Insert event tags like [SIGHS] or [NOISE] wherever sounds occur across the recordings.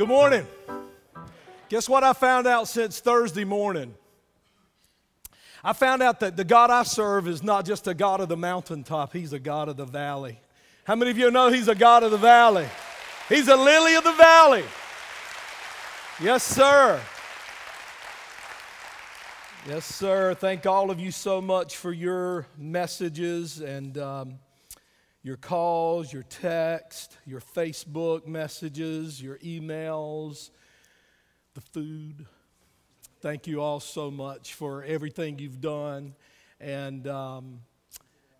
Good morning. Guess what I found out since Thursday morning? I found out that the God I serve is not just a God of the mountaintop, He's a God of the valley. How many of you know He's a God of the valley? He's a lily of the valley. Yes, sir. Yes, sir. Thank all of you so much for your messages and um, your calls, your text, your Facebook messages, your emails, the food. Thank you all so much for everything you've done. And um,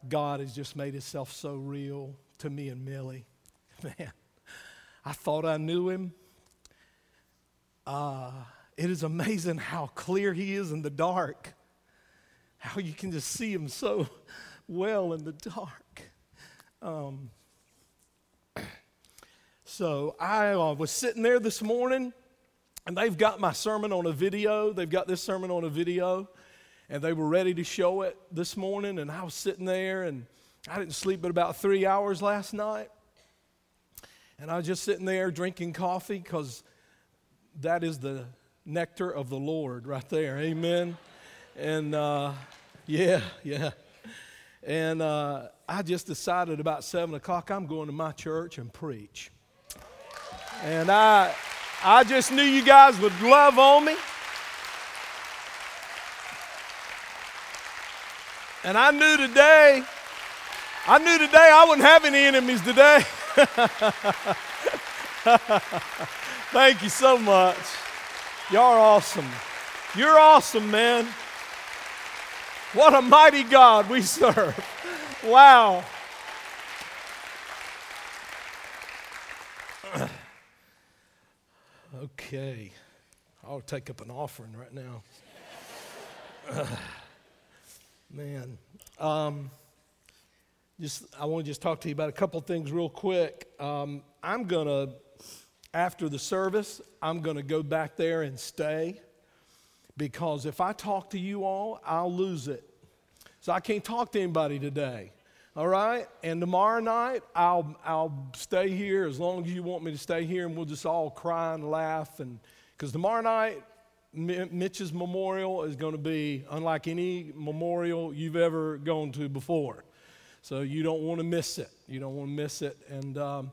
God has just made Himself so real to me and Millie. [LAUGHS] Man, I thought I knew Him. Uh, it is amazing how clear He is in the dark, how you can just see Him so [LAUGHS] well in the dark. Um, so I uh, was sitting there this morning and they've got my sermon on a video. They've got this sermon on a video. And they were ready to show it this morning. And I was sitting there and I didn't sleep but about three hours last night. And I was just sitting there drinking coffee because that is the nectar of the Lord right there. Amen. And uh, yeah, yeah. And uh, I just decided about seven o'clock I'm going to my church and preach. And I. I just knew you guys would love on me. And I knew today, I knew today I wouldn't have any enemies today. [LAUGHS] Thank you so much. Y'all are awesome. You're awesome, man. What a mighty God we serve. Wow. Okay. I'll take up an offering right now. Uh, [SIGHS] man. Um, just I want to just talk to you about a couple things real quick. Um, I'm gonna after the service, I'm gonna go back there and stay because if I talk to you all, I'll lose it. So I can't talk to anybody today. All right? And tomorrow night, I'll, I'll stay here as long as you want me to stay here, and we'll just all cry and laugh. And Because tomorrow night, Mitch's memorial is going to be unlike any memorial you've ever gone to before. So you don't want to miss it. You don't want to miss it. And um,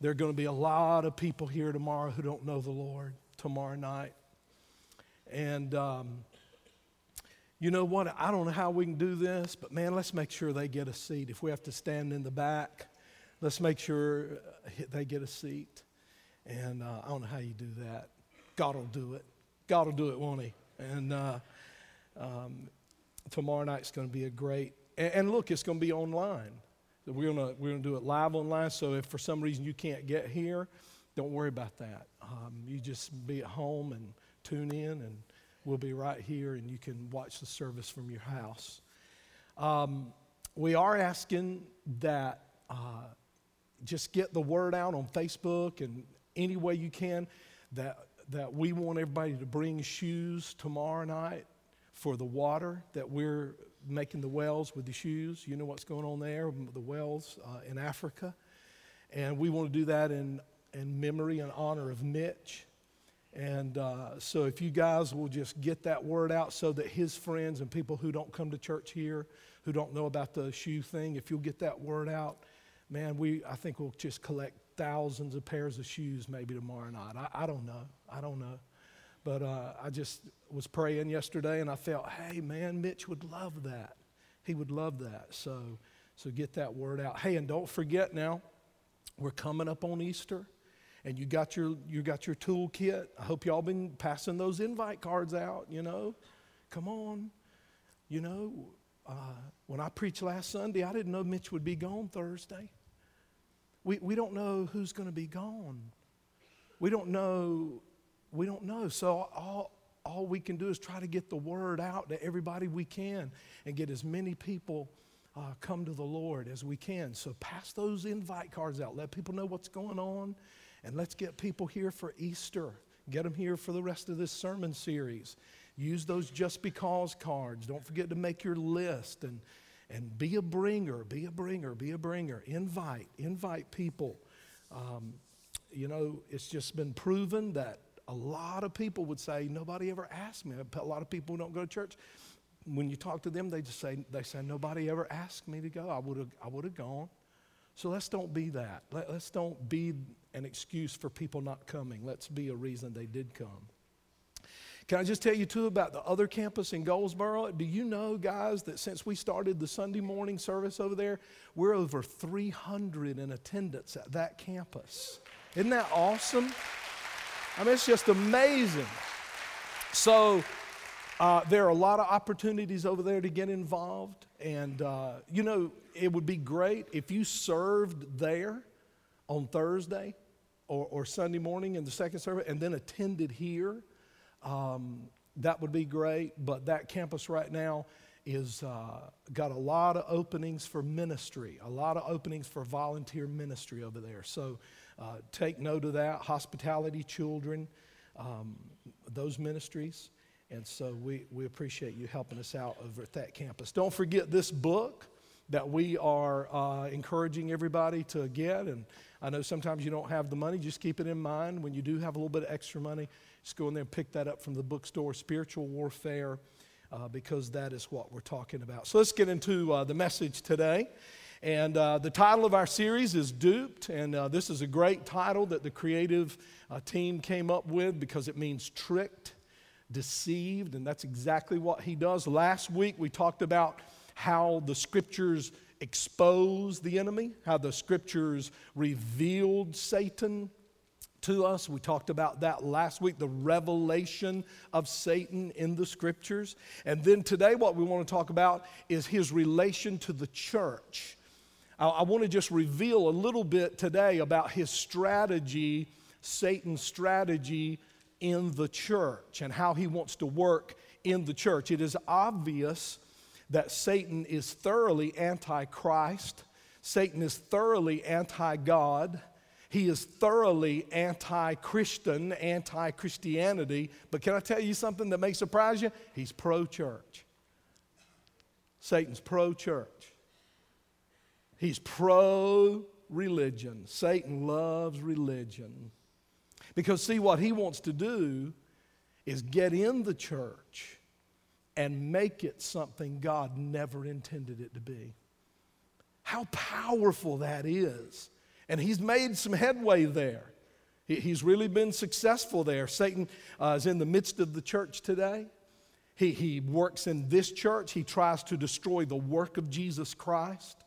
there are going to be a lot of people here tomorrow who don't know the Lord tomorrow night. And um, you know what? I don't know how we can do this, but man, let's make sure they get a seat. If we have to stand in the back, let's make sure uh, they get a seat. And uh, I don't know how you do that. God will do it. God will do it, won't He? And uh, um, tomorrow night's going to be a great. And, and look, it's going to be online. We're going to we're gonna do it live online. So if for some reason you can't get here, don't worry about that. Um, you just be at home and tune in and will be right here, and you can watch the service from your house. Um, we are asking that uh, just get the word out on Facebook and any way you can that, that we want everybody to bring shoes tomorrow night for the water that we're making the wells with the shoes. You know what's going on there, the wells uh, in Africa. And we want to do that in, in memory and honor of Mitch. And uh, so, if you guys will just get that word out so that his friends and people who don't come to church here, who don't know about the shoe thing, if you'll get that word out, man, we, I think we'll just collect thousands of pairs of shoes maybe tomorrow night. I, I don't know. I don't know. But uh, I just was praying yesterday and I felt, hey, man, Mitch would love that. He would love that. So, so get that word out. Hey, and don't forget now, we're coming up on Easter and you got your you got your toolkit. I hope y'all been passing those invite cards out. You know, come on. You know, uh, when I preached last Sunday, I didn't know Mitch would be gone Thursday. We we don't know who's going to be gone. We don't know. We don't know. So all all we can do is try to get the word out to everybody we can and get as many people. Uh, come to the Lord as we can. So pass those invite cards out. Let people know what's going on. And let's get people here for Easter. Get them here for the rest of this sermon series. Use those just because cards. Don't forget to make your list and, and be a bringer, be a bringer, be a bringer. Invite, invite people. Um, you know, it's just been proven that a lot of people would say, nobody ever asked me. A lot of people don't go to church, when you talk to them, they just say, they say, nobody ever asked me to go. I would have, I would have gone. So let's don't be that. Let, let's don't be an excuse for people not coming. Let's be a reason they did come. Can I just tell you, too, about the other campus in Goldsboro? Do you know, guys, that since we started the Sunday morning service over there, we're over 300 in attendance at that campus? Isn't that awesome? I mean, it's just amazing. So, uh, there are a lot of opportunities over there to get involved. And, uh, you know, it would be great if you served there on Thursday or, or Sunday morning in the second service and then attended here um, that would be great, but that campus right now is uh, got a lot of openings for ministry, a lot of openings for volunteer ministry over there. So uh, take note of that. Hospitality, children, um, those ministries. And so we, we appreciate you helping us out over at that campus. Don't forget this book that we are uh, encouraging everybody to get. And I know sometimes you don't have the money, just keep it in mind when you do have a little bit of extra money. Just go in there and pick that up from the bookstore, Spiritual Warfare, uh, because that is what we're talking about. So let's get into uh, the message today. And uh, the title of our series is Duped. And uh, this is a great title that the creative uh, team came up with because it means tricked, deceived, and that's exactly what he does. Last week we talked about how the scriptures expose the enemy, how the scriptures revealed Satan to us. We talked about that last week, the revelation of Satan in the scriptures. And then today, what we want to talk about is his relation to the church. I, I want to just reveal a little bit today about his strategy, Satan's strategy in the church, and how he wants to work in the church. It is obvious that Satan is thoroughly anti Christ, Satan is thoroughly anti God. He is thoroughly anti Christian, anti Christianity. But can I tell you something that may surprise you? He's pro church. Satan's pro church. He's pro religion. Satan loves religion. Because, see, what he wants to do is get in the church and make it something God never intended it to be. How powerful that is. And he's made some headway there. He's really been successful there. Satan uh, is in the midst of the church today. He, he works in this church. He tries to destroy the work of Jesus Christ.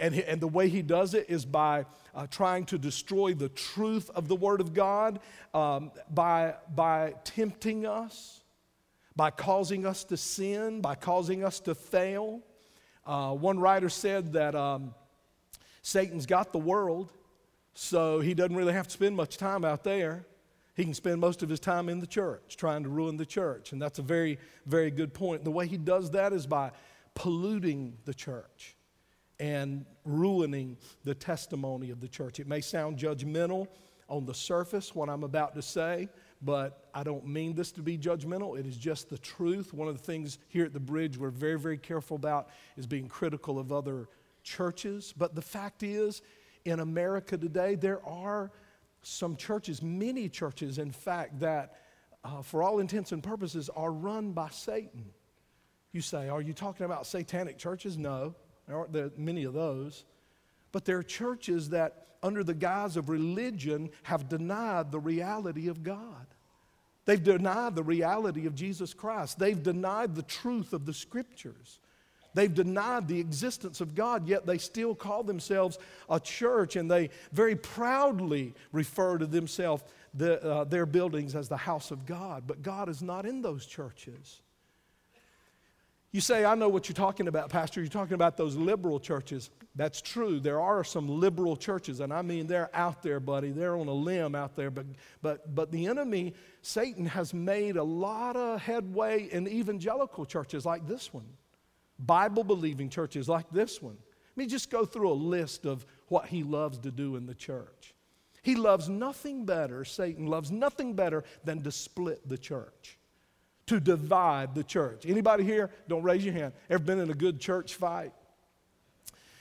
And, he, and the way he does it is by uh, trying to destroy the truth of the Word of God, um, by, by tempting us, by causing us to sin, by causing us to fail. Uh, one writer said that um, Satan's got the world, so he doesn't really have to spend much time out there. He can spend most of his time in the church trying to ruin the church. And that's a very, very good point. The way he does that is by polluting the church and ruining the testimony of the church. It may sound judgmental on the surface, what I'm about to say, but I don't mean this to be judgmental. It is just the truth. One of the things here at the bridge we're very, very careful about is being critical of other churches. But the fact is, in America today, there are some churches, many churches, in fact, that uh, for all intents and purposes are run by Satan. You say, Are you talking about satanic churches? No, there aren't there many of those. But there are churches that, under the guise of religion, have denied the reality of God. They've denied the reality of Jesus Christ. They've denied the truth of the scriptures. They've denied the existence of God, yet they still call themselves a church and they very proudly refer to themselves, the, uh, their buildings, as the house of God. But God is not in those churches. You say, I know what you're talking about, Pastor. You're talking about those liberal churches. That's true. There are some liberal churches, and I mean they're out there, buddy. They're on a limb out there. But, but, but the enemy, Satan, has made a lot of headway in evangelical churches like this one. Bible believing churches like this one. Let me just go through a list of what he loves to do in the church. He loves nothing better, Satan loves nothing better than to split the church, to divide the church. Anybody here? Don't raise your hand. Ever been in a good church fight?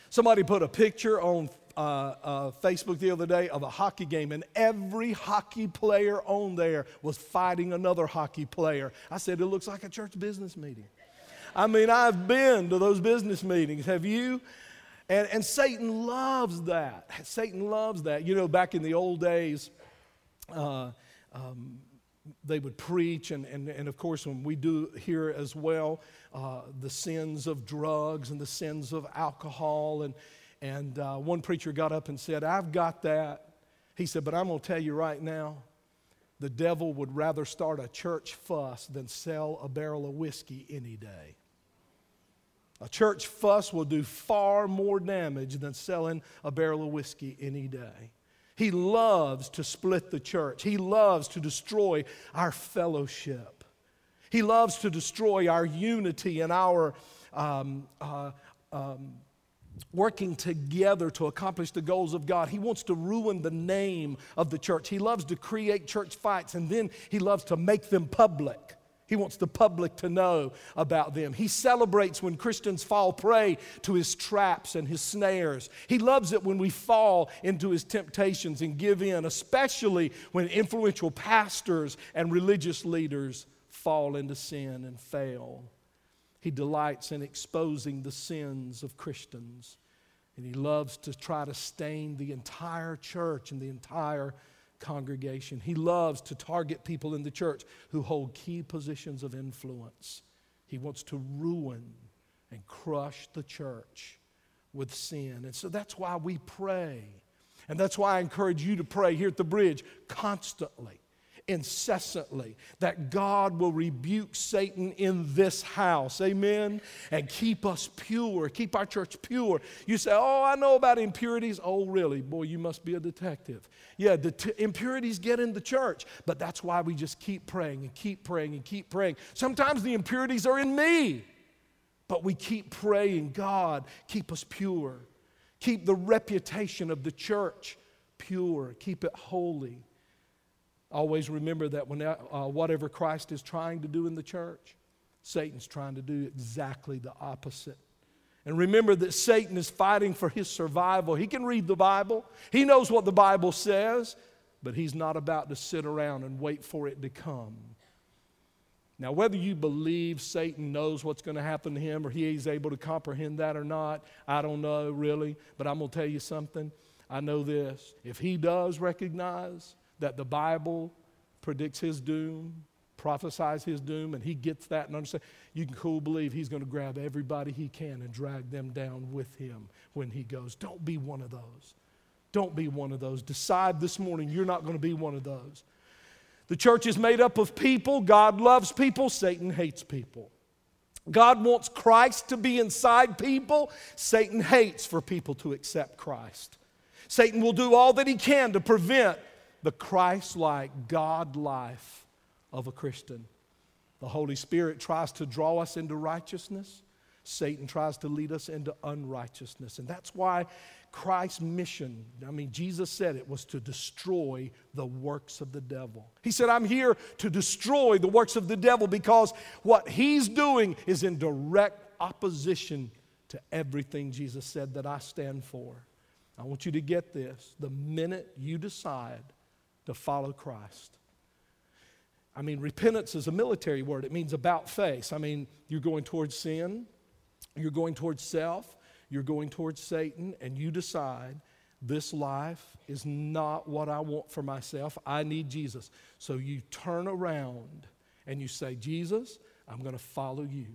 Somebody put a picture on, uh, uh, Facebook the other day of a hockey game, and every hockey player on there was fighting another hockey player. I said, It looks like a church business meeting. I mean, I've been to those business meetings. Have you? And, and Satan loves that. Satan loves that. You know, back in the old days, uh, um, they would preach, and, and, and of course, when we do here as well, uh, the sins of drugs and the sins of alcohol. And, and uh, one preacher got up and said, I've got that. He said, But I'm going to tell you right now, the devil would rather start a church fuss than sell a barrel of whiskey any day. A church fuss will do far more damage than selling a barrel of whiskey any day. He loves to split the church. He loves to destroy our fellowship. He loves to destroy our unity and our um, uh, um, working together to accomplish the goals of God. He wants to ruin the name of the church. He loves to create church fights and then he loves to make them public. He wants the public to know about them. He celebrates when Christians fall prey to his traps and his snares. He loves it when we fall into his temptations and give in, especially when influential pastors and religious leaders fall into sin and fail. He delights in exposing the sins of Christians, and he loves to try to stain the entire church and the entire congregation. He loves to target people in the church who hold key positions of influence. He wants to ruin and crush the church with sin. And so that's why we pray. And that's why I encourage you to pray here at the bridge constantly incessantly that God will rebuke Satan in this house. Amen. And keep us pure, keep our church pure. You say, Oh, I know about impurities. Oh, really? Boy, you must be a detective. Yeah, the impurities get in the church, but that's why we just keep praying and keep praying and keep praying. Sometimes the impurities are in me, but we keep praying, God, keep us pure. Keep the reputation of the church pure, keep it holy. Always remember that when, uh, whatever Christ is trying to do in the church, Satan's trying to do exactly the opposite. And remember that Satan is fighting for his survival. He can read the Bible, he knows what the Bible says, but he's not about to sit around and wait for it to come. Now, whether you believe Satan knows what's going to happen to him or he is able to comprehend that or not, I don't know really, but I'm going to tell you something. I know this. If he does recognize that the Bible predicts his doom, prophesies his doom, and he gets that and understands, you can cool believe he's going to grab everybody he can and drag them down with him when he goes. Don't be one of those. Don't be one of those. Decide this morning you're not going to be one of those. The church is made up of people. God loves people, Satan hates people. God wants Christ to be inside people. Satan hates for people to accept Christ. Satan will do all that he can to prevent the Christ like God life of a Christian. The Holy Spirit tries to draw us into righteousness. Satan tries to lead us into unrighteousness. And that's why Christ's mission, I mean, Jesus said it was to destroy the works of the devil. He said, I'm here to destroy the works of the devil because what he's doing is in direct opposition to everything Jesus said that I stand for. I want you to get this. The minute you decide to follow Christ. I mean, repentance is a military word. It means about face. I mean, you're going towards sin, you're going towards self, you're going towards Satan, and you decide this life is not what I want for myself. I need Jesus. So you turn around and you say, Jesus, I'm going to follow you.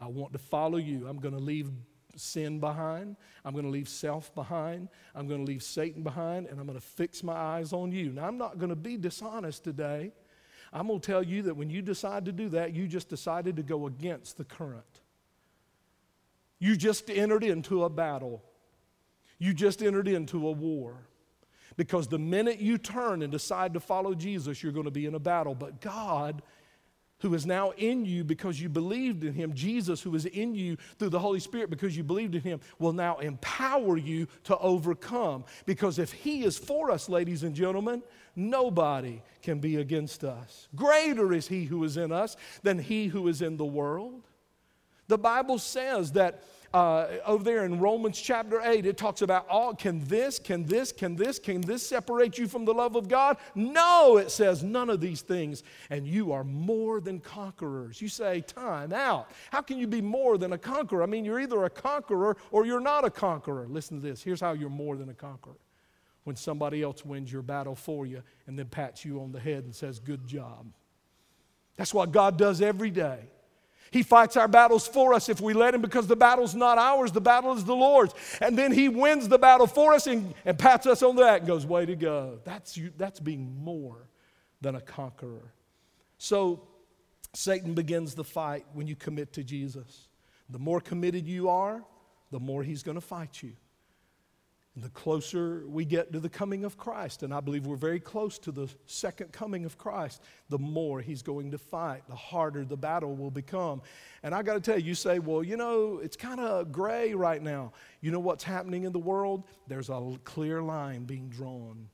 I want to follow you. I'm going to leave sin behind. I'm going to leave self behind. I'm going to leave Satan behind, and I'm going to fix my eyes on you. Now, I'm not going to be dishonest today. I'm going to tell you that when you decide to do that, you just decided to go against the current. You just entered into a battle. You just entered into a war. Because the minute you turn and decide to follow Jesus, you're going to be in a battle. But God who is now in you because you believed in him, Jesus, who is in you through the Holy Spirit because you believed in him, will now empower you to overcome. Because if he is for us, ladies and gentlemen, nobody can be against us. Greater is he who is in us than he who is in the world. The Bible says that uh, over there in Romans chapter 8, it talks about all can this, can this, can this, can this separate you from the love of God? No, it says none of these things, and you are more than conquerors. You say, time out. How can you be more than a conqueror? I mean, you're either a conqueror or you're not a conqueror. Listen to this. Here's how you're more than a conqueror when somebody else wins your battle for you and then pats you on the head and says, Good job. That's what God does every day. He fights our battles for us if we let Him because the battle's not ours, the battle is the Lord's. And then He wins the battle for us and, and pats us on the back and goes, Way to go. That's, you, that's being more than a conqueror. So Satan begins the fight when you commit to Jesus. The more committed you are, the more He's going to fight you. And the closer we get to the coming of Christ, and I believe we're very close to the second coming of Christ, the more he's going to fight, the harder the battle will become. And I got to tell you, you say, well, you know, it's kind of gray right now. You know what's happening in the world? There's a clear line being drawn.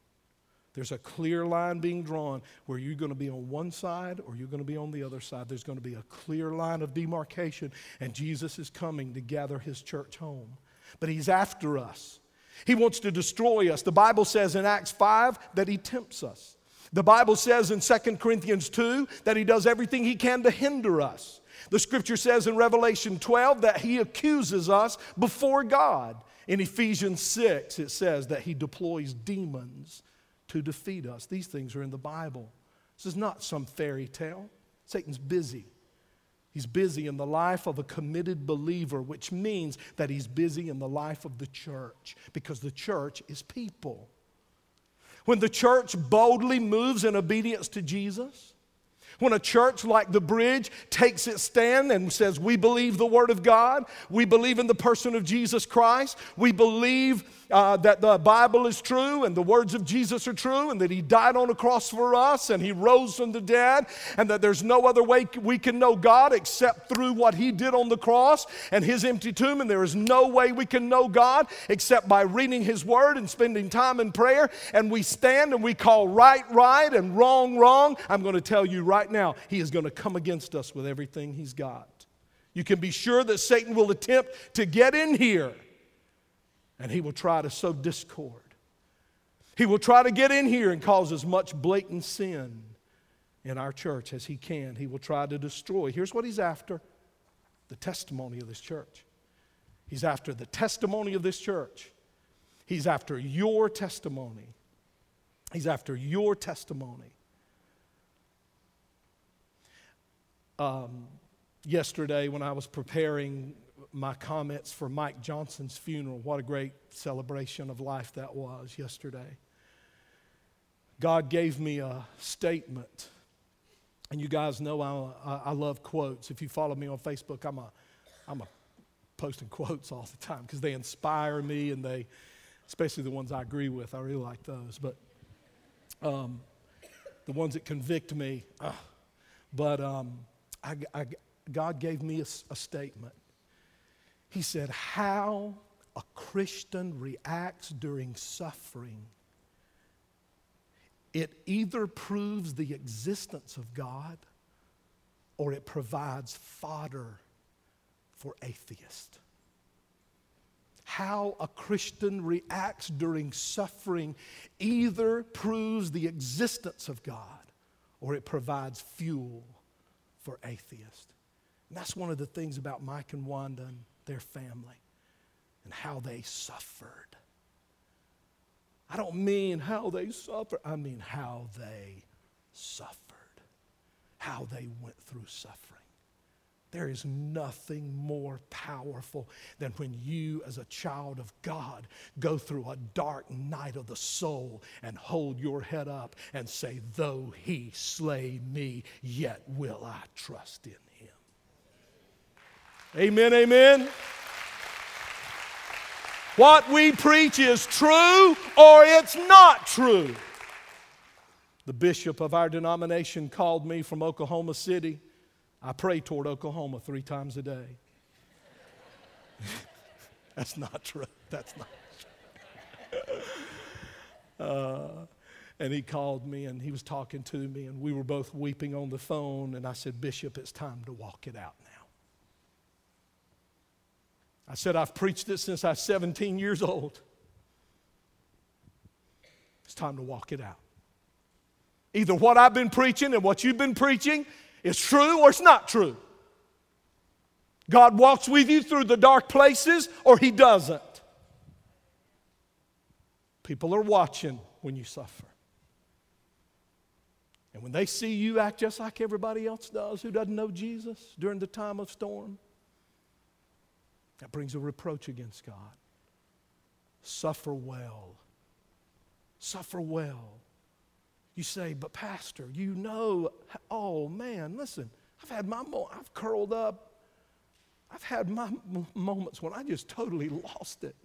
There's a clear line being drawn where you're going to be on one side or you're going to be on the other side. There's going to be a clear line of demarcation, and Jesus is coming to gather his church home. But he's after us. He wants to destroy us. The Bible says in Acts 5 that he tempts us. The Bible says in 2 Corinthians 2 that he does everything he can to hinder us. The scripture says in Revelation 12 that he accuses us before God. In Ephesians 6, it says that he deploys demons to defeat us. These things are in the Bible. This is not some fairy tale. Satan's busy. He's busy in the life of a committed believer, which means that he's busy in the life of the church because the church is people. When the church boldly moves in obedience to Jesus, when a church like the bridge takes its stand and says, We believe the Word of God, we believe in the person of Jesus Christ, we believe uh, that the Bible is true and the words of Jesus are true and that He died on a cross for us and He rose from the dead and that there's no other way we can know God except through what He did on the cross and His empty tomb. And there is no way we can know God except by reading His Word and spending time in prayer. And we stand and we call right, right and wrong, wrong. I'm going to tell you right now, He is going to come against us with everything He's got. You can be sure that Satan will attempt to get in here and he will try to sow discord. He will try to get in here and cause as much blatant sin in our church as he can. He will try to destroy. Here's what he's after the testimony of this church. He's after the testimony of this church. He's after your testimony. He's after your testimony. Um, yesterday, when I was preparing my comments for Mike Johnson's funeral. What a great celebration of life that was yesterday. God gave me a statement. And you guys know I, I love quotes. If you follow me on Facebook, I'm a, I'm a posting quotes all the time because they inspire me and they, especially the ones I agree with, I really like those. But um, the ones that convict me, uh, but um, I, I, God gave me a, a statement. He said, How a Christian reacts during suffering, it either proves the existence of God or it provides fodder for atheists. How a Christian reacts during suffering either proves the existence of God or it provides fuel for atheists. And that's one of the things about Mike and Wanda and their family and how they suffered. I don't mean how they suffered, I mean how they suffered, how they went through suffering. There is nothing more powerful than when you, as a child of God, go through a dark night of the soul and hold your head up and say, Though he slay me, yet will I trust in him. Amen, amen. What we preach is true or it's not true. The bishop of our denomination called me from Oklahoma City. I pray toward Oklahoma three times a day. [LAUGHS] That's not true. That's not true. [LAUGHS] Uh, and he called me and he was talking to me, and we were both weeping on the phone. And I said, Bishop, it's time to walk it out now. I said, I've preached it since I was 17 years old. It's time to walk it out. Either what I've been preaching and what you've been preaching is true or it's not true. God walks with you through the dark places or He doesn't. People are watching when you suffer. And when they see you act just like everybody else does who doesn't know Jesus during the time of storm, that brings a reproach against God. Suffer well. Suffer well. You say, but Pastor, you know, oh man, listen, I've had my, I've curled up. I've had my m- moments when I just totally lost it.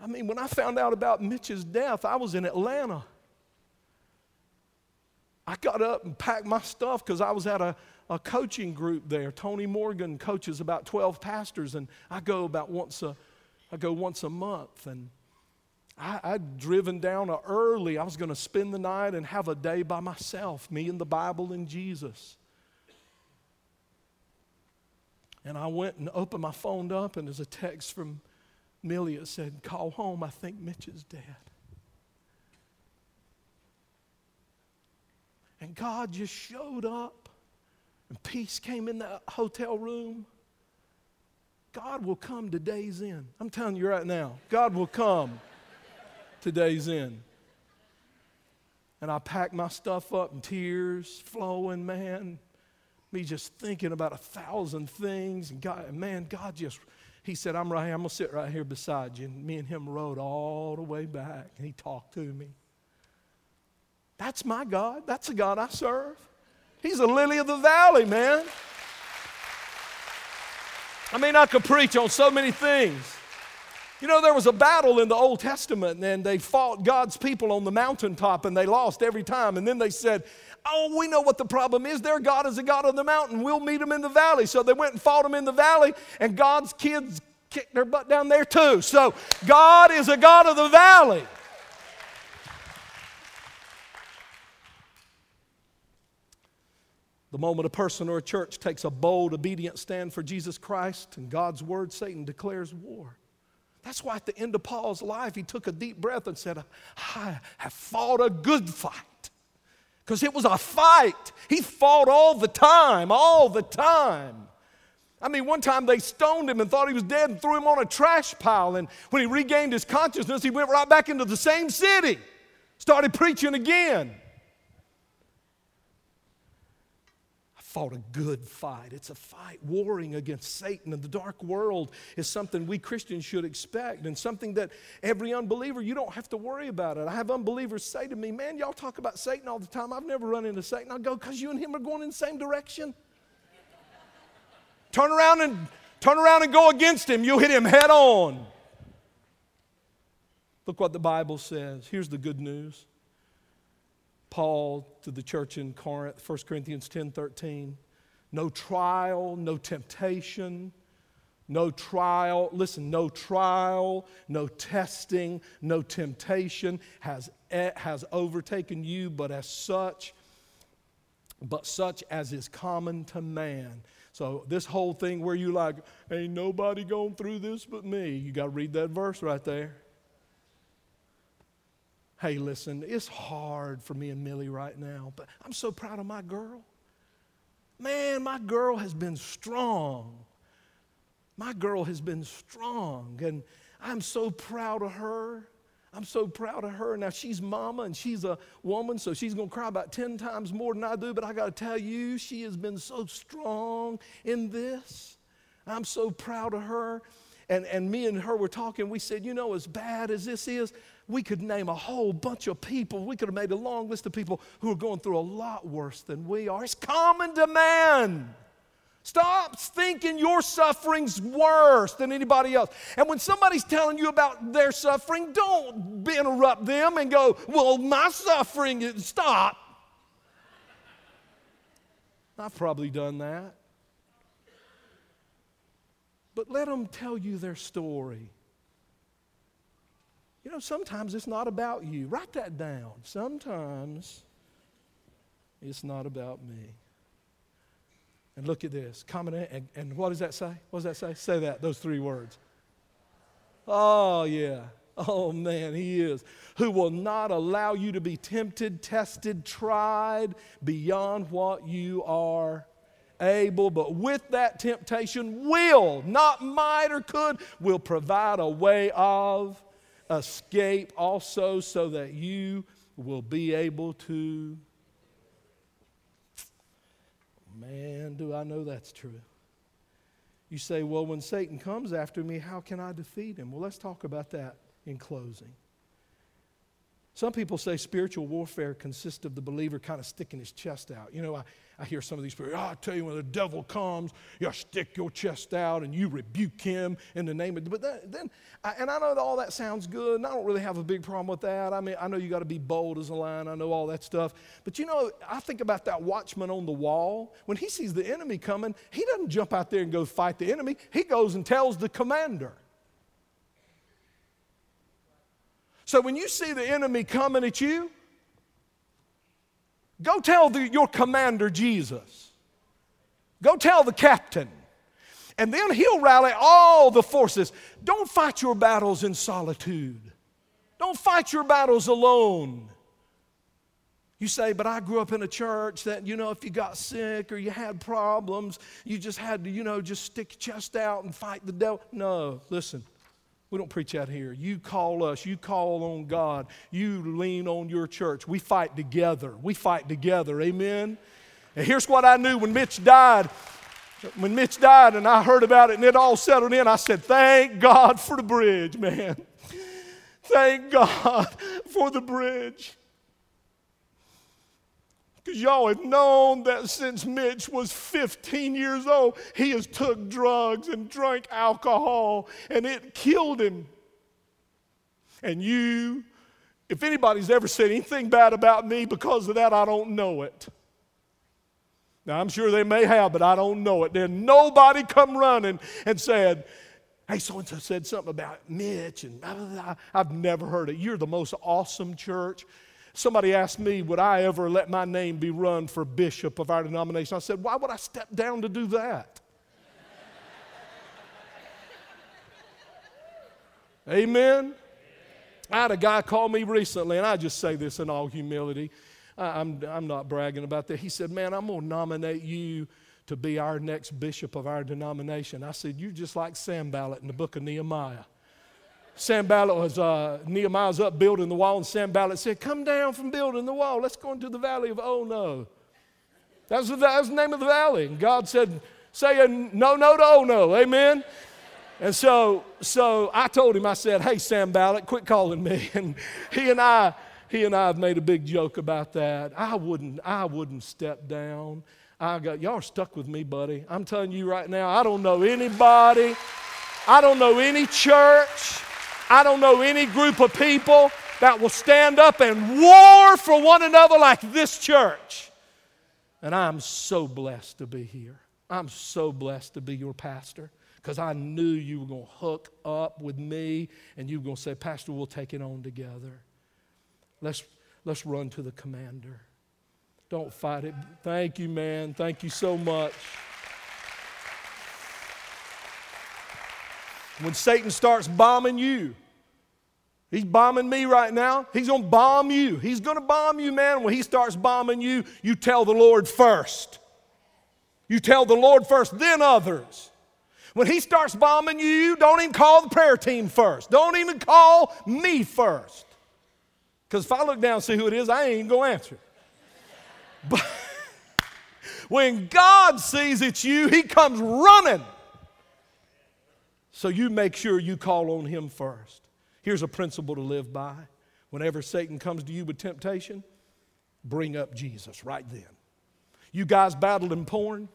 I mean, when I found out about Mitch's death, I was in Atlanta. I got up and packed my stuff because I was at a, a coaching group there. Tony Morgan coaches about 12 pastors, and I go about once a, I go once a month. And I, I'd driven down early. I was going to spend the night and have a day by myself, me and the Bible and Jesus. And I went and opened my phone up, and there's a text from Millie that said, Call home, I think Mitch is dead. And God just showed up, and peace came in that hotel room. God will come to days in. I'm telling you right now, God will come to days in. And I packed my stuff up and tears flowing, man. Me just thinking about a thousand things. And God, man, God just, He said, I'm right here. I'm going to sit right here beside you. And me and Him rode all the way back. And He talked to me. That's my God. That's the God I serve. He's a lily of the valley, man. I mean, I could preach on so many things. You know, there was a battle in the Old Testament, and they fought God's people on the mountaintop, and they lost every time. And then they said, Oh, we know what the problem is. Their God is a God of the mountain. We'll meet them in the valley. So they went and fought them in the valley, and God's kids kicked their butt down there too. So God is a God of the valley. The moment a person or a church takes a bold, obedient stand for Jesus Christ and God's word, Satan declares war. That's why at the end of Paul's life, he took a deep breath and said, I have fought a good fight. Because it was a fight. He fought all the time, all the time. I mean, one time they stoned him and thought he was dead and threw him on a trash pile. And when he regained his consciousness, he went right back into the same city, started preaching again. Fought a good fight. It's a fight warring against Satan and the dark world is something we Christians should expect and something that every unbeliever, you don't have to worry about it. I have unbelievers say to me, Man, y'all talk about Satan all the time. I've never run into Satan. I go, Because you and him are going in the same direction. turn around and turn around and go against him. You'll hit him head on. Look what the Bible says. Here's the good news. Paul to the church in Corinth, 1 Corinthians 10 13. No trial, no temptation, no trial, listen, no trial, no testing, no temptation has, eh, has overtaken you, but as such, but such as is common to man. So this whole thing where you like, ain't nobody going through this but me. You got to read that verse right there. Hey, listen, it's hard for me and Millie right now, but I'm so proud of my girl. Man, my girl has been strong. My girl has been strong, and I'm so proud of her. I'm so proud of her. Now, she's mama and she's a woman, so she's going to cry about 10 times more than I do, but I got to tell you, she has been so strong in this. I'm so proud of her. And, and me and her were talking. We said, you know, as bad as this is, we could name a whole bunch of people. We could have made a long list of people who are going through a lot worse than we are. It's common to man. Stop thinking your suffering's worse than anybody else. And when somebody's telling you about their suffering, don't interrupt them and go, Well, my suffering is stop. I've probably done that. But let them tell you their story. You know, sometimes it's not about you. Write that down. Sometimes it's not about me. And look at this. Common and, and what does that say? What does that say? Say that, those three words. Oh, yeah. Oh, man, he is. Who will not allow you to be tempted, tested, tried beyond what you are able, but with that temptation, will, not might or could, will provide a way of escape also so that you will be able to. Man, do I know that's true. You say, well, when Satan comes after me, how can I defeat him? Well, let's talk about that in closing. Some people say spiritual warfare consists of the believer kind of sticking his chest out. You know, I, I hear some of these people, oh, I tell you, when the devil comes, you stick your chest out and you rebuke him in the name of. But then, then I, and I know that all that sounds good, and I don't really have a big problem with that. I mean, I know you got to be bold as a lion. I know all that stuff. But you know, I think about that watchman on the wall. When he sees the enemy coming, he doesn't jump out there and go fight the enemy. He goes and tells the commander. So when you see the enemy coming at you, Go tell the, your commander Jesus. Go tell the captain. And then he'll rally all the forces. Don't fight your battles in solitude. Don't fight your battles alone. You say, but I grew up in a church that, you know, if you got sick or you had problems, you just had to, you know, just stick your chest out and fight the devil. No, listen. We don't preach out here. You call us, you call on God, you lean on your church. We fight together. We fight together. Amen. And here's what I knew when Mitch died. When Mitch died and I heard about it and it all settled in, I said, Thank God for the bridge, man. Thank God for the bridge. Because y'all have known that since Mitch was 15 years old, he has took drugs and drank alcohol, and it killed him. And you, if anybody's ever said anything bad about me because of that, I don't know it. Now, I'm sure they may have, but I don't know it. Then nobody come running and said, Hey, so and so said something about Mitch, and blah, blah, blah. I've never heard it. You're the most awesome church. Somebody asked me, Would I ever let my name be run for bishop of our denomination? I said, Why would I step down to do that? Amen. I had a guy call me recently, and I just say this in all humility. I, I'm, I'm not bragging about that. He said, Man, I'm going to nominate you to be our next bishop of our denomination. I said, You're just like Sanballat in the book of Nehemiah. Sanballat was, uh, Nehemiah's up building the wall, and Sanballat said, Come down from building the wall. Let's go into the valley of Oh no. That was, the, the name of the valley. And God said, Say no, no to Oh no. Amen. And so, so I told him, I said, Hey, Sanballat, quit calling me. [LAUGHS] And he and I, he and I have made a big joke about that. I wouldn't, I wouldn't step down. I got y'all stuck with me, buddy. I'm telling you right now, I don't know anybody. I don't know any church. I don't know any group of people that will stand up and war for one another like this church. And I'm so blessed to be here. I'm so blessed to be your pastor because I knew you were going to hook up with me and you were going to say, Pastor, we'll take it on together. Let's, let's run to the commander. Don't fight it. Thank you, man. Thank you so much. When Satan starts bombing you, he's bombing me right now. He's going to bomb you. He's going to bomb you, man. When he starts bombing you, you tell the Lord first. You tell the Lord first, then others. When he starts bombing you, don't even call the prayer team first. Don't even call me first. Because if I look down and see who it is, I ain't going to answer. [LAUGHS] But when God sees it's you, he comes running. So you make sure you call on Him first. Here's a principle to live by. Whenever Satan comes to you with temptation, bring up Jesus right then. You guys battling porn?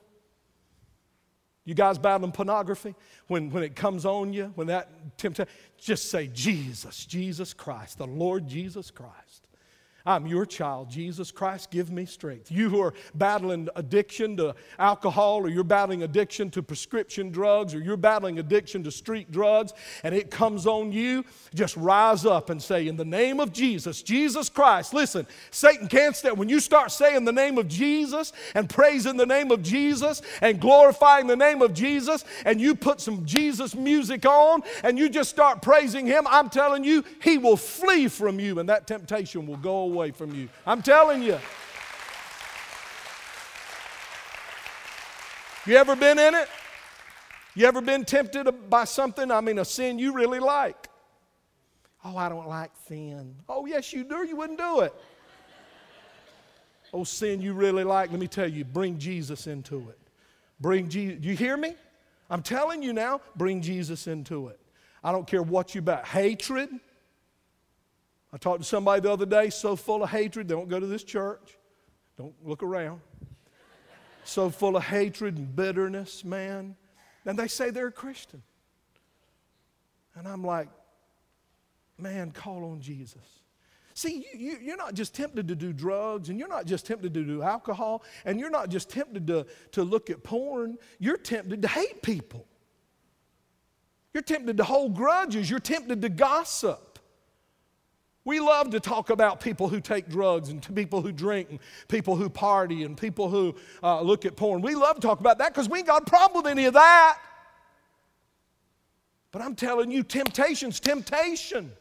You guys battling pornography? When, when it comes on you, when that temptation, just say, Jesus, Jesus Christ, the Lord Jesus Christ. I'm your child. Jesus Christ, give me strength. You who are battling addiction to alcohol, or you're battling addiction to prescription drugs, or you're battling addiction to street drugs, and it comes on you, just rise up and say, In the name of Jesus, Jesus Christ. Listen, Satan can't stand. When you start saying the name of Jesus and praising the name of Jesus and glorifying the name of Jesus, and you put some Jesus music on and you just start praising Him, I'm telling you, He will flee from you, and that temptation will go away away from you. I'm telling you. You ever been in it? You ever been tempted by something, I mean, a sin you really like? Oh, I don't like sin. Oh, yes, you do. You wouldn't do it. Oh, sin you really like, let me tell you, bring Jesus into it. Bring Jesus. You hear me? I'm telling you now, bring Jesus into it. I don't care what you about. Hatred, I talked to somebody the other day so full of hatred, they don't go to this church. Don't look around. so full of hatred and bitterness, man. And they say they're a Christian. And I'm like, man, call on Jesus. See, you, you, are not just tempted to do drugs, and you're not just tempted to do alcohol, and you're not just tempted to, to look at porn. You're tempted to hate people. You're tempted to hold grudges. You're tempted to gossip. We love to talk about people who take drugs and people who drink and people who party and people who uh, look at porn. We love to talk about that because we ain't got a problem with any of that. But I'm telling you, temptation's temptation.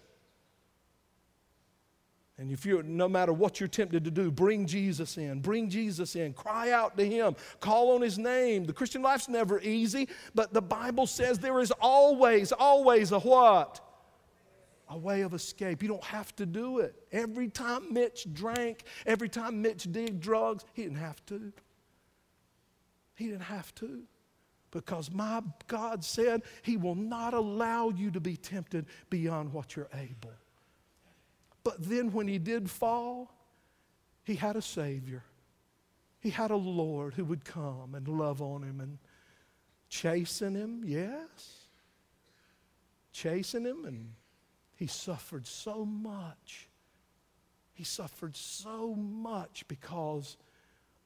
And if you're, no matter what you're tempted to do, bring Jesus in. Bring Jesus in. Cry out to Him. Call on His name. The Christian life's never easy, but the Bible says there is always, always a what? A way of escape. You don't have to do it. Every time Mitch drank, every time Mitch did drugs, he didn't have to. He didn't have to. Because my God said He will not allow you to be tempted beyond what you're able. But then when he did fall, he had a Savior. He had a Lord who would come and love on him and chasten him, yes. Chasing him and he suffered so much. He suffered so much because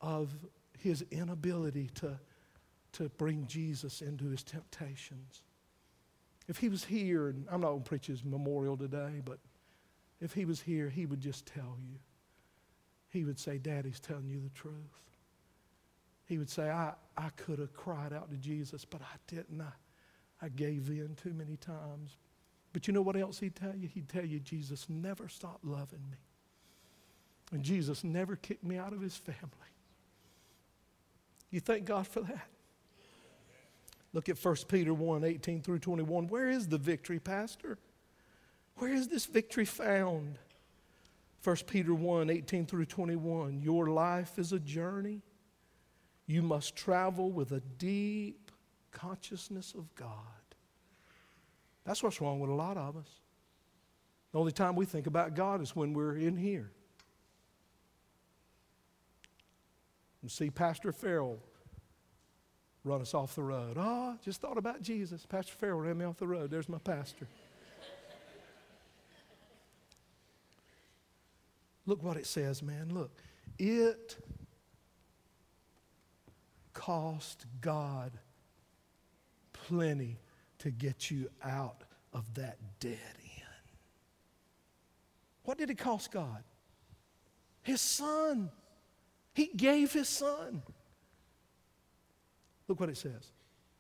of his inability to, to bring Jesus into his temptations. If he was here, and I'm not going to preach his memorial today, but if he was here, he would just tell you. He would say, Daddy's telling you the truth. He would say, I, I could have cried out to Jesus, but I didn't. I, I gave in too many times. But you know what else he'd tell you? He'd tell you Jesus never stopped loving me. And Jesus never kicked me out of his family. You thank God for that? Look at 1 Peter 1 18 through 21. Where is the victory, Pastor? Where is this victory found? 1 Peter 1 18 through 21. Your life is a journey. You must travel with a deep consciousness of God. That's what's wrong with a lot of us. The only time we think about God is when we're in here. And see Pastor Farrell run us off the road. Oh, just thought about Jesus. Pastor Farrell ran me off the road. There's my pastor. Look what it says, man. Look. It cost God plenty to get you out of that dead end. What did it cost God? His son. He gave his son. Look what it says.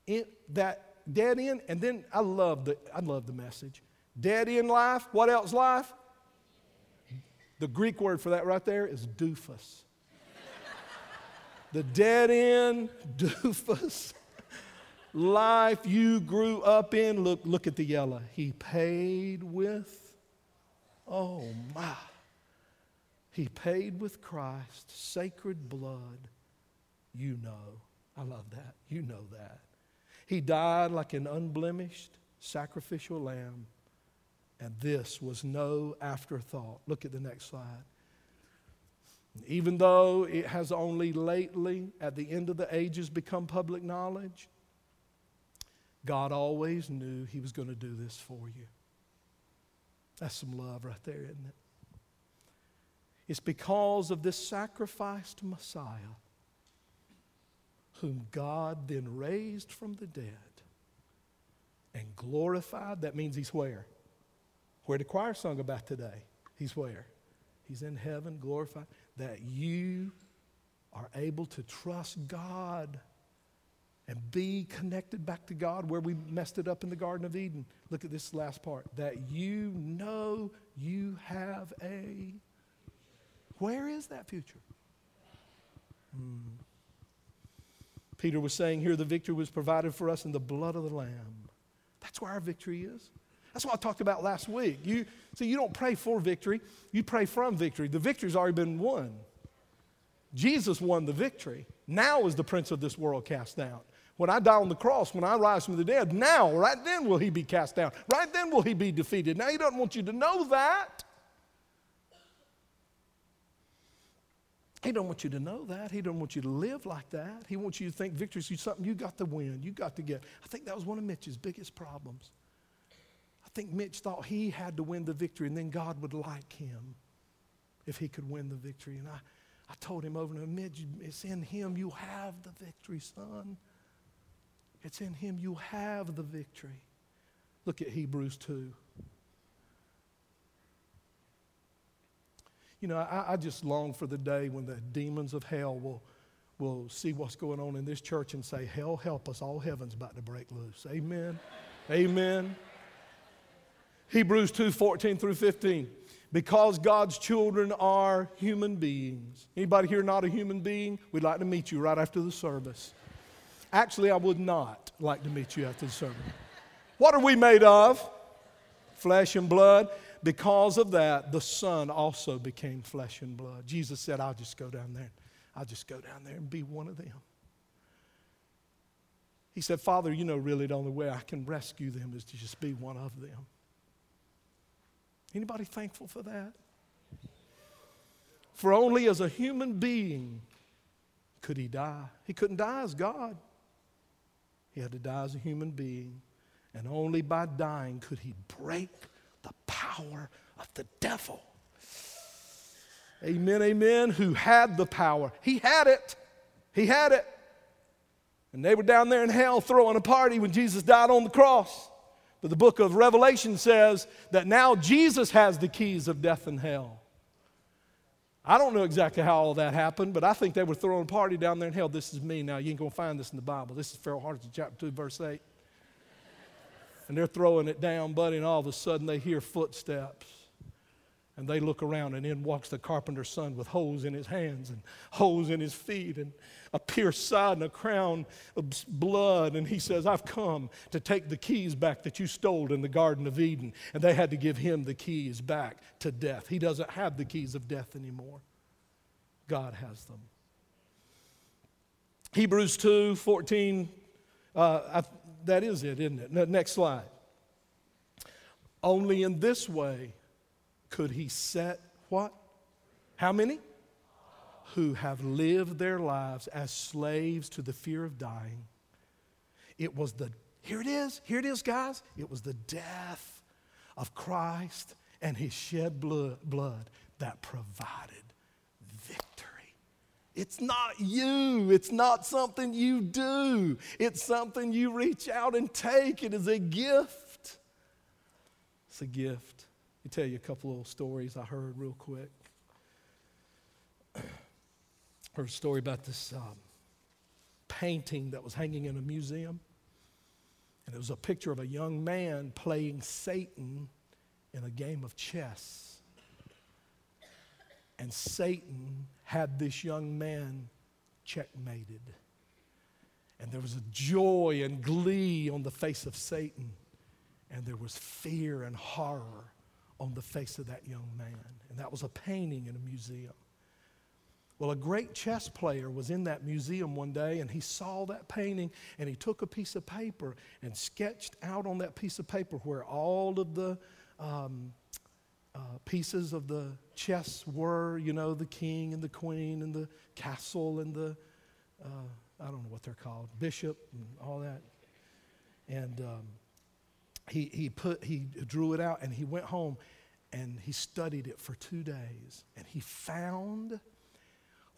In that dead end, and then I love the I love the message. Dead end life, what else life? The Greek word for that right there is doofus. the dead end, [LAUGHS] doofus life you grew up in, look, look at the yellow. He paid with, oh my. He paid with Christ, sacred blood. You know. I love that. You know that. He died like an unblemished sacrificial lamb. And this was no afterthought. Look at the next slide. Even though it has only lately, at the end of the ages, become public knowledge, God always knew He was going to do this for you. That's some love right there, isn't it? It's because of this sacrificed Messiah, whom God then raised from the dead and glorified. That means he's where? Where the choir sung about today. He's where? He's in heaven, glorified. That you are able to trust God and be connected back to God where we messed it up in the Garden of Eden. Look at this last part. That you know you have a. Where is that future? Hmm. Peter was saying here the victory was provided for us in the blood of the Lamb. That's where our victory is. That's what I talked about last week. You see, you don't pray for victory, you pray from victory. The victory's already been won. Jesus won the victory. Now is the prince of this world cast down. When I die on the cross, when I rise from the dead, now, right then will he be cast down. Right then will he be defeated. Now he doesn't want you to know that. He don't want you to know that. He don't want you to live like that. He wants you to think victory is something you got to win, you got to get. I think that was one of Mitch's biggest problems. I think Mitch thought he had to win the victory and then God would like him if he could win the victory. And I, I told him over and over, Mitch, it's in him you have the victory, son. It's in Him you have the victory. Look at Hebrews 2. You know, I, I, just long for the day when the demons of hell will, will see what's going on in this church and say, Hell, help us. All heaven's about to break loose. Amen. Amen. Hebrews 2 14 through 15. Because God's children are human beings. Anybody here not a human being? We'd like to meet you right after the service. Actually, I would not like to meet you after the sermon. What are we made of? Flesh and blood. Because of that, the Son also became flesh and blood. Jesus said, I'll just go down there. I'll just go down there and be one of them. He said, Father, you know, really the only way I can rescue them is to just be one of them. Anybody thankful for that? For only as a human being could he die. He couldn't die as God. He had to die as a human being. And only by dying could he break the power of the devil. Amen, amen. Who had the power? He had it. He had it. And they were down there in hell throwing a party when Jesus died on the cross. But the book of Revelation says that now Jesus has the keys of death and hell. I don't know exactly how all that happened, but I think they were throwing a party down there in hell. This is me. Now, you ain't going to find this in the Bible. This is Farrell Hardison, chapter 2, verse 8. And they're throwing it down, buddy, and all of a sudden they hear footsteps. And they look around, and in walks the carpenter's son with holes in his hands and holes in his feet and a pierced side and a crown of blood. And he says, I've come to take the keys back that you stole in the Garden of Eden. And they had to give him the keys back to death. He doesn't have the keys of death anymore, God has them. Hebrews 2 14, uh, I, that is it, isn't it? Next slide. Only in this way could he set what? How many? Who have lived their lives as slaves to the fear of dying. It was the, here it is, here it is, guys. It was the death of Christ and his shed blood, that provided victory. It's not you. It's not something you do. It's something you reach out and take. It is a gift. It's a gift. Me tell you a couple little stories I heard real quick. [CLEARS THROAT] heard a story about this um, painting that was hanging in a museum. And it was a picture of a young man playing Satan in a game of chess. And Satan had this young man checkmated. And there was a joy and glee on the face of Satan. And there was fear and horror on the face of that young man. And that was a painting in a museum. Well, a great chess player was in that museum one day and he saw that painting and he took a piece of paper and sketched out on that piece of paper where all of the um, uh, pieces of the chess were, you know, the king and the queen and the castle and the, uh, I don't know what they're called, bishop and all that. And um, he, he, put, he drew it out and he went home and he studied it for two days. And he found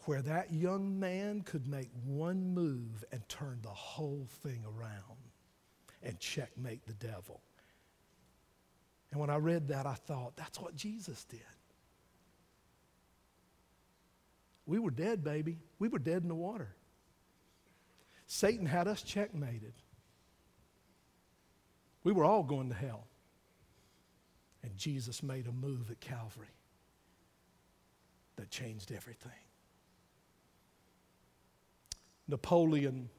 where that young man could make one move and turn the whole thing around and checkmate the devil. And when I read that, I thought, that's what Jesus did. We were dead, baby. We were dead in the water. Satan had us checkmated. We were all going to hell. And Jesus made a move at Calvary that changed everything. Napoleon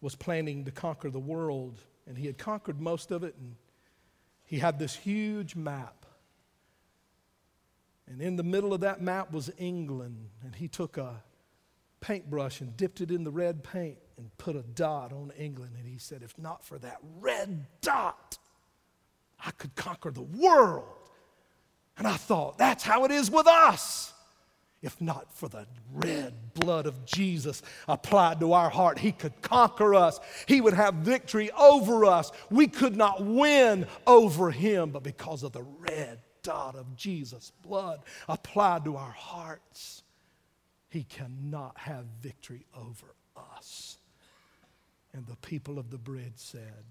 was planning to conquer the world, and he had conquered most of it, and he had this huge map. And in the middle of that map was England, and he took a paintbrush and dipped it in the red paint and put a dot on England. And he said, If not for that red dot, I could conquer the world. And I thought, that's how it is with us. If not for the red blood of Jesus applied to our heart, He could conquer us. He would have victory over us. We could not win over Him, but because of the red dot of Jesus' blood applied to our hearts, He cannot have victory over us. And the people of the bridge said,